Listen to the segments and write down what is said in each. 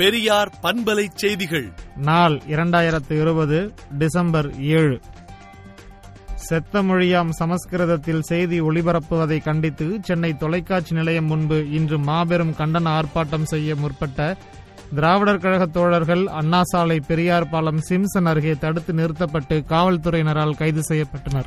பெரியார் பண்பலை செய்திகள். நாள் இரண்டாயிரத்து இருபது டிசம்பர் ஏழு. செத்த மொழியாம் சமஸ்கிருதத்தில் செய்தி ஒளிபரப்புவதை கண்டித்து சென்னை தொலைக்காட்சி நிலையம் முன்பு இன்று மாபெரும் கண்டன ஆர்ப்பாட்டம் செய்ய முற்பட்ட திராவிடர் கழக தோழர்கள் அண்ணா சாலை பெரியார் பாலம் சிம்சன் அருகே தடுத்து நிறுத்தப்பட்டு காவல்துறையினரால் கைது செய்யப்பட்டனர்.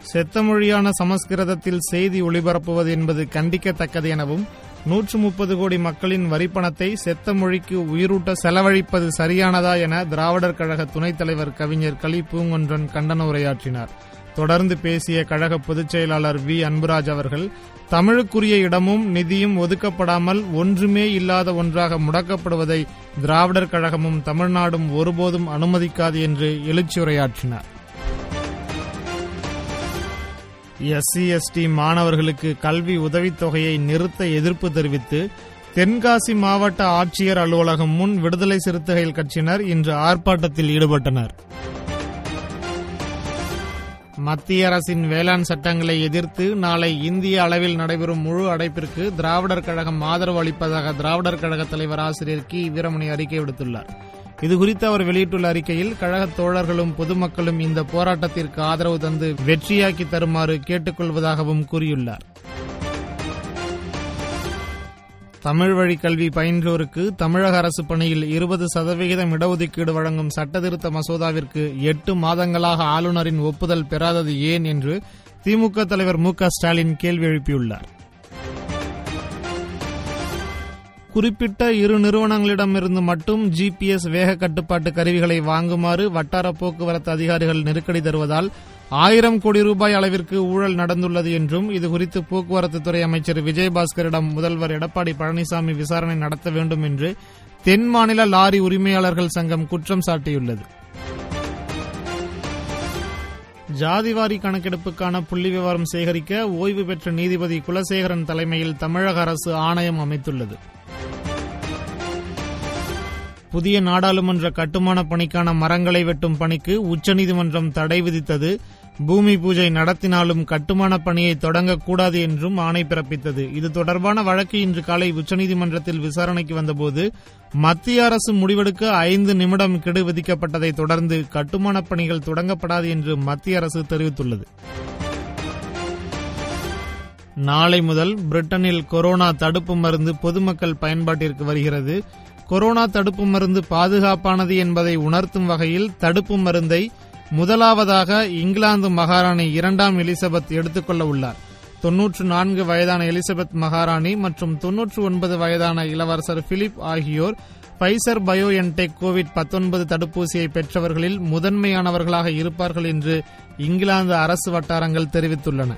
செத்த மொழியான சமஸ்கிருதத்தில் செய்தி ஒளிபரப்புவது என்பது கண்டிக்கத்தக்கது எனவும் நூற்று முப்பது கோடி மக்களின் வரிப்பணத்தை செத்த மொழிக்கு உயிரூட்ட செலவழிப்பது சரியானதா என திராவிடர் கழக துணைத் தலைவர் கவிஞர் களி பூங்கொன்றன் கண்டன உரையாற்றினார். தொடர்ந்து பேசிய கழக பொதுச் செயலாளர் வி. அன்புராஜ் அவர்கள் தமிழுக்குரிய இடமும் நிதியும் ஒதுக்கப்படாமல் ஒன்றுமே இல்லாத ஒன்றாக முடக்கப்படுவதை திராவிடர் கழகமும் தமிழ்நாடும் ஒருபோதும் அனுமதிக்காது என்று எழுச்சியுரையாற்றினார். எஸ்சி எஸ்டி மாணவர்களுக்கு கல்வி உதவித்தொகையை நிறுத்த எதிர்ப்பு தெரிவித்து தென்காசி மாவட்ட ஆட்சியர் அலுவலகம் முன் விடுதலை சிறுத்தைகள் கட்சியினர் இன்று ஆர்ப்பாட்டத்தில் ஈடுபட்டனர். மத்திய அரசின் வேளாண் சட்டங்களை எதிர்த்து நாளை இந்திய அளவில் நடைபெறும் முழு அடைப்பிற்கு திராவிடர் கழகம் ஆதரவு அளிப்பதாக திராவிடர் கழக தலைவர் ஆசிரியர் கி. வீரமணி அறிக்கை விடுத்துள்ளார். இதுகுறித்து அவர் வெளியிட்டுள்ள அறிக்கையில் கழக தோழர்களும் பொதுமக்களும் இந்த போராட்டத்திற்கு ஆதரவு தந்து வெற்றியாக்கி தருமாறு கேட்டுக்கொள்வதாகவும் கூறியுள்ளார். தமிழ் வழி கல்வி பயின்றோருக்கு தமிழக அரசு பணியில் இருபது சதவிகிதம் இடஒதுக்கீடு வழங்கும் சட்டத்திருத்த மசோதாவிற்கு எட்டு மாதங்களாக ஆளுநரின் ஒப்புதல் பெறாதது ஏன் என்று திமுக தலைவர் மு ஸ்டாலின் கேள்வி எழுப்பியுள்ளார். குறிப்பிட்ட இரு நிறுவனங்களிடமிருந்து மட்டும் ஜிபிஎஸ் வேக கட்டுப்பாட்டு கருவிகளை வாங்குமாறு வட்டார போக்குவரத்து அதிகாரிகள் நெருக்கடி தருவதால் ஆயிரம் கோடி ரூபாய் அளவிற்கு ஊழல் நடந்துள்ளது என்றும் இதுகுறித்து போக்குவரத்து துறை அமைச்சர் விஜயபாஸ்கரிடம் முதல்வர் எடப்பாடி பழனிசாமி விசாரணை நடத்த வேண்டும் என்று தென் மாநில லாரி உரிமையாளர்கள் சங்கம் குற்றம் சாட்டியுள்ளது. ஜாதிவாரி கணக்கெடுப்புக்கான புள்ளி விவரம் சேகரிக்க ஓய்வு பெற்ற நீதிபதி குலசேகரன் தலைமையில் தமிழக அரசு ஆணையம் அமைத்துள்ளது. புதிய நாடாளுமன்ற கட்டுமான பணிக்கான மரங்களை வெட்டும் பணிக்கு உச்சநீதிமன்றம் தடை விதித்தது. பூமி பூஜை நடத்தினாலும் கட்டுமான பணியை தொடங்கக்கூடாது என்றும் ஆணை பிறப்பித்தது. இது தொடர்பான வழக்கு இன்று காலை உச்சநீதிமன்றத்தில் விசாரணைக்கு வந்தபோது மத்திய அரசு முடிவெடுக்க ஐந்து நிமிடம் கெடு விதிக்கப்பட்டதை தொடர்ந்து கட்டுமான பணிகள் தொடங்கப்படாது என்று மத்திய அரசு தெரிவித்துள்ளது. நாளை முதல் பிரிட்டனில் கொரோனா தடுப்பு மருந்து பொதுமக்கள் பயன்பாட்டிற்கு வருகிறது. கொரோனா தடுப்பு மருந்து பாதுகாப்பானது என்பதை உணர்த்தும் வகையில் தடுப்பு மருந்தை முதலாவதாக இங்கிலாந்து மகாராணி இரண்டாம் எலிசபெத் எடுத்துக்கொள்ள உள்ளார். தொன்னூற்று நான்கு வயதான எலிசபெத் மகாராணி மற்றும் தொன்னூற்று ஒன்பது வயதான இளவரசர் பிலிப் ஆகியோர் பைசர் பயோ என்டெக் கோவிட் பத்தொன்பது தடுப்பூசியை பெற்றவர்களில் முதன்மையானவர்களாக இருப்பார்கள் என்று இங்கிலாந்து அரசு வட்டாரங்கள் தெரிவித்துள்ளன.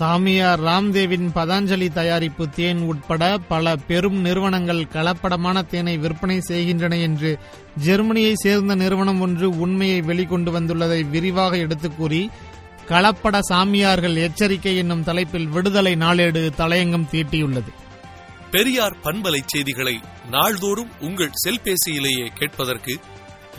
சாமியார் ராம்தேவின் பதாஞ்சலி தயாரிப்பு தேன் உட்பட பல பெரும் நிறுவனங்கள் கலப்படமான தேனை விற்பனை செய்கின்றன என்று ஜெர்மனியை சேர்ந்த நிறுவனம் ஒன்று உண்மையை வெளிக்கொண்டு வந்துள்ளதை விரிவாக எடுத்துக் கூறி கலப்பட சாமியார்கள் எச்சரிக்கை என்னும் தலைப்பில் விடுதலை நாளேடு தலையங்கம் தீட்டியுள்ளது. பெரியார் பண்பலை செய்திகளை நாள்தோறும் உங்கள் செல்பேசியிலேயே கேட்பதற்கு